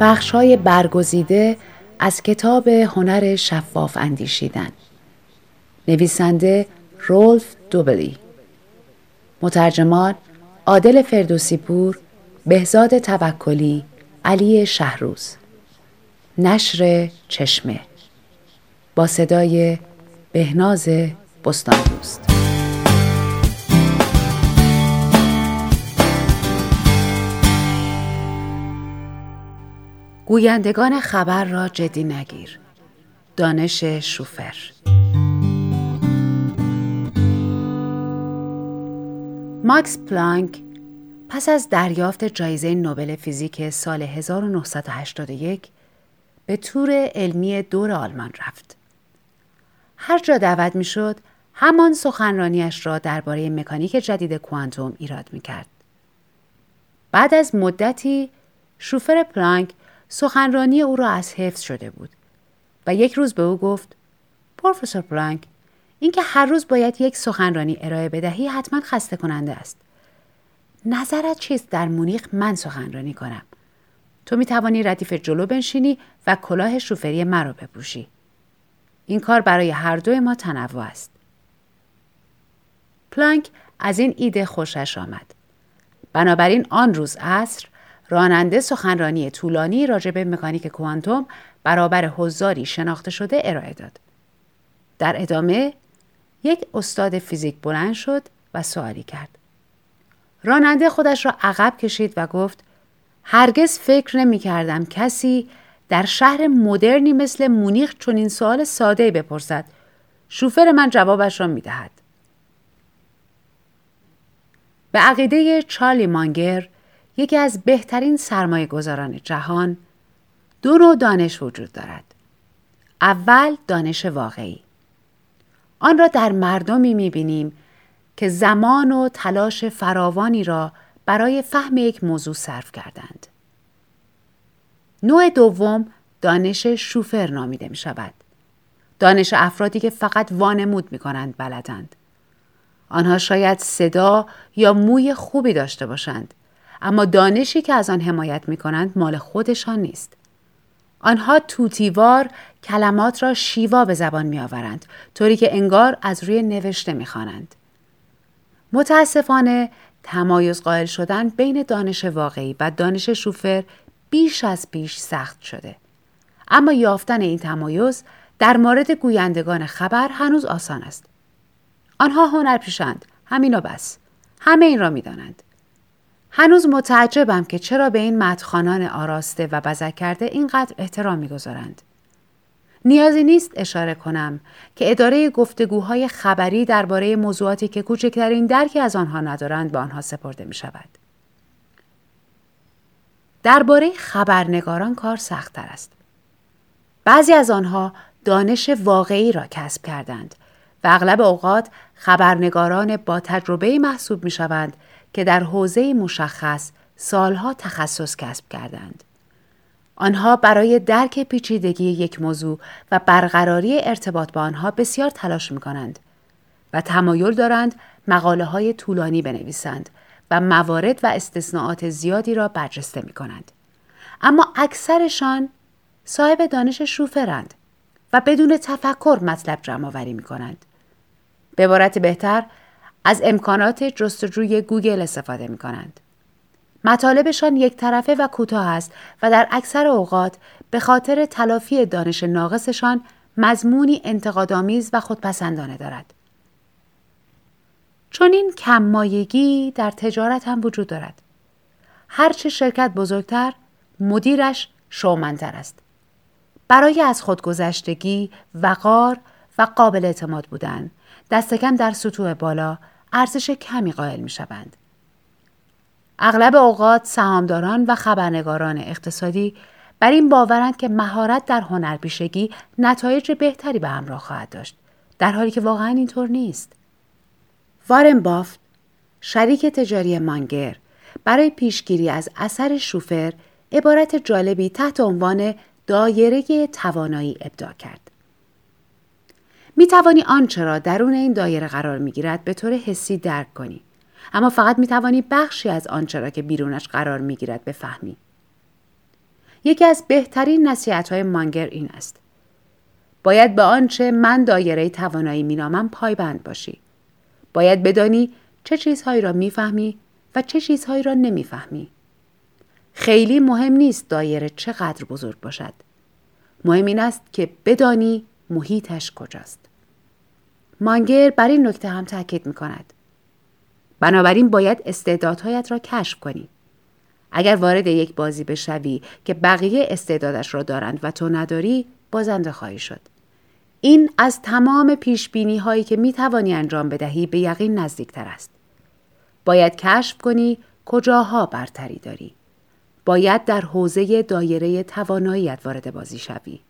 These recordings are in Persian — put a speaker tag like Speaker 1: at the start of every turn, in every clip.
Speaker 1: بخش های برگزیده از کتاب هنر شفاف اندیشیدن. نویسنده رولف دوبلی. مترجمان عادل فردوسی پور بهزاد توکلی علی شهروز. نشر چشمه. با صدای بهناز بستان دوست گویندگان خبر را جدی نگیر دانش شوفر ماکس پلانک پس از دریافت جایزه نوبل فیزیک سال 1981 به تور علمی دور آلمان رفت. هر جا دعوت می‌شد همان سخنرانیش را درباره مکانیک جدید کوانتوم ایراد می کرد. بعد از مدتی شوفر پلانک سخنرانی او را از حفظ شده بود و یک روز به او گفت پروفسور پلانک اینکه هر روز باید یک سخنرانی ارائه بدهی حتما خسته کننده است. نظرت چیست در مونیخ من سخنرانی کنم؟ تو می توانی ردیف جلو بنشینی و کلاه شوفری مرا بپوشی. این کار برای هر دوی ما تنوع است. پلانک از این ایده خوشش آمد. بنابراین آن روز عصر راننده سخنرانی طولانی راجع به مکانیک کوانتوم برابر حضاری شناخته شده ارائه داد. در ادامه یک استاد فیزیک بلند شد و سوالی کرد. راننده خودش را عقب کشید و گفت هرگز فکر نمی کردم کسی در شهر مدرنی مثل مونیخ چنین سوال ساده بپرسد. شوفر من جوابش را می دهد. به عقیده چارلی مانگر یکی از بهترین سرمایه گذاران جهان دو نوع دانش وجود دارد. اول دانش واقعی. آن را در مردمی می بینیم که زمان و تلاش فراوانی را برای فهم یک موضوع صرف کردند. نوع دوم دانش شوفر نامیده می شود. دانش افرادی که فقط وانمود می کنند بلدند. آنها شاید صدا یا موی خوبی داشته باشند اما دانشی که از آن حمایت می کنند مال خودشان نیست. آنها توتیوار کلمات را شیوا به زبان می آورند طوری که انگار از روی نوشته می خوانند. متاسفانه تمایز قائل شدن بین دانش واقعی و دانش شوفر بیش از پیش سخت شده. اما یافتن این تمایز در مورد گویندگان خبر هنوز آسان است. آنها هنر پیشند. همین و بس. همه این را می دانند. هنوز متعجبم که چرا به این مدخانان آراسته و بزک کرده اینقدر احترام می‌گذارند. نیازی نیست اشاره کنم که اداره گفتگوهای خبری درباره موضوعاتی که کوچکترین درکی از آنها ندارند به آنها سپرده می شود. درباره خبرنگاران کار سختتر است. بعضی از آنها دانش واقعی را کسب کردند و اغلب اوقات خبرنگاران با تجربه محسوب می شوند که در حوزه مشخص سالها تخصص کسب کردند. آنها برای درک پیچیدگی یک موضوع و برقراری ارتباط با آنها بسیار تلاش می کنند و تمایل دارند مقاله های طولانی بنویسند و موارد و استثناءات زیادی را برجسته می کنند. اما اکثرشان صاحب دانش شوفرند و بدون تفکر مطلب جمع آوری می کنند. به عبارت بهتر از امکانات جستجوی گوگل استفاده می کنند. مطالبشان یک طرفه و کوتاه است و در اکثر اوقات به خاطر تلافی دانش ناقصشان مضمونی انتقادآمیز و خودپسندانه دارد. چون این کممایگی در تجارت هم وجود دارد. هرچه شرکت بزرگتر، مدیرش شومنتر است. برای از خودگذشتگی، وقار و قابل اعتماد بودن، دست کم در سطوح بالا ارزش کمی قائل می شوند. اغلب اوقات سهامداران و خبرنگاران اقتصادی بر این باورند که مهارت در هنرپیشگی نتایج بهتری به همراه خواهد داشت در حالی که واقعا اینطور نیست. وارن بافت شریک تجاری مانگر برای پیشگیری از اثر شوفر عبارت جالبی تحت عنوان دایره توانایی ابداع کرد. می توانی آنچه را درون این دایره قرار می گیرد به طور حسی درک کنی. اما فقط می توانی بخشی از آنچه را که بیرونش قرار می گیرد بفهمی. یکی از بهترین نصیحت های مانگر این است. باید به آنچه من دایره توانایی مینامم پایبند باشی. باید بدانی چه چیزهایی را می‌فهمی و چه چیزهایی را نمی‌فهمی. خیلی مهم نیست دایره چقدر بزرگ باشد. مهم این است که بدانی محیطش کجاست. مانگر بر این نکته هم تاکید می کند. بنابراین باید استعدادهایت را کشف کنی. اگر وارد یک بازی بشوی که بقیه استعدادش را دارند و تو نداری بازنده خواهی شد. این از تمام پیش بینی هایی که می توانی انجام بدهی به یقین نزدیکتر است. باید کشف کنی کجاها برتری داری. باید در حوزه دایره تواناییت وارد بازی شوی.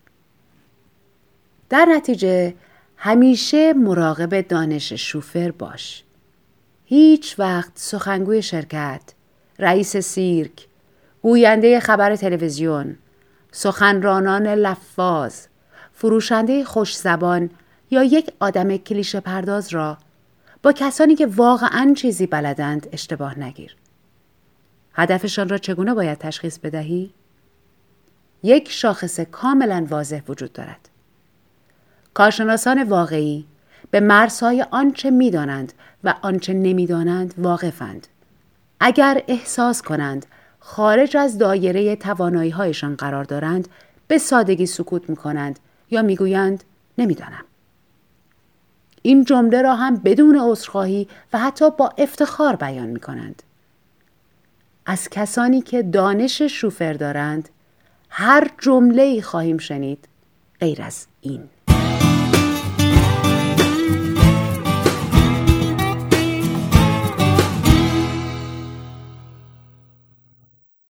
Speaker 1: در نتیجه همیشه مراقب دانش شوفر باش. هیچ وقت سخنگوی شرکت، رئیس سیرک، گوینده خبر تلویزیون، سخنرانان لفاظ، فروشنده خوش زبان یا یک آدم کلیشه پرداز را با کسانی که واقعا چیزی بلدند اشتباه نگیر. هدفشان را چگونه باید تشخیص بدهی؟ یک شاخص کاملا واضح وجود دارد. کارشناسان واقعی به مرزهای آنچه می‌دانند و آنچه نمی‌دانند واقفند. اگر احساس کنند خارج از دایره توانایی هایشان قرار دارند به سادگی سکوت می کنند یا می‌گویند نمی‌دانم. این جمله را هم بدون عذرخواهی و حتی با افتخار بیان می کنند. از کسانی که دانش شوفر دارند هر جمله خواهیم شنید غیر از این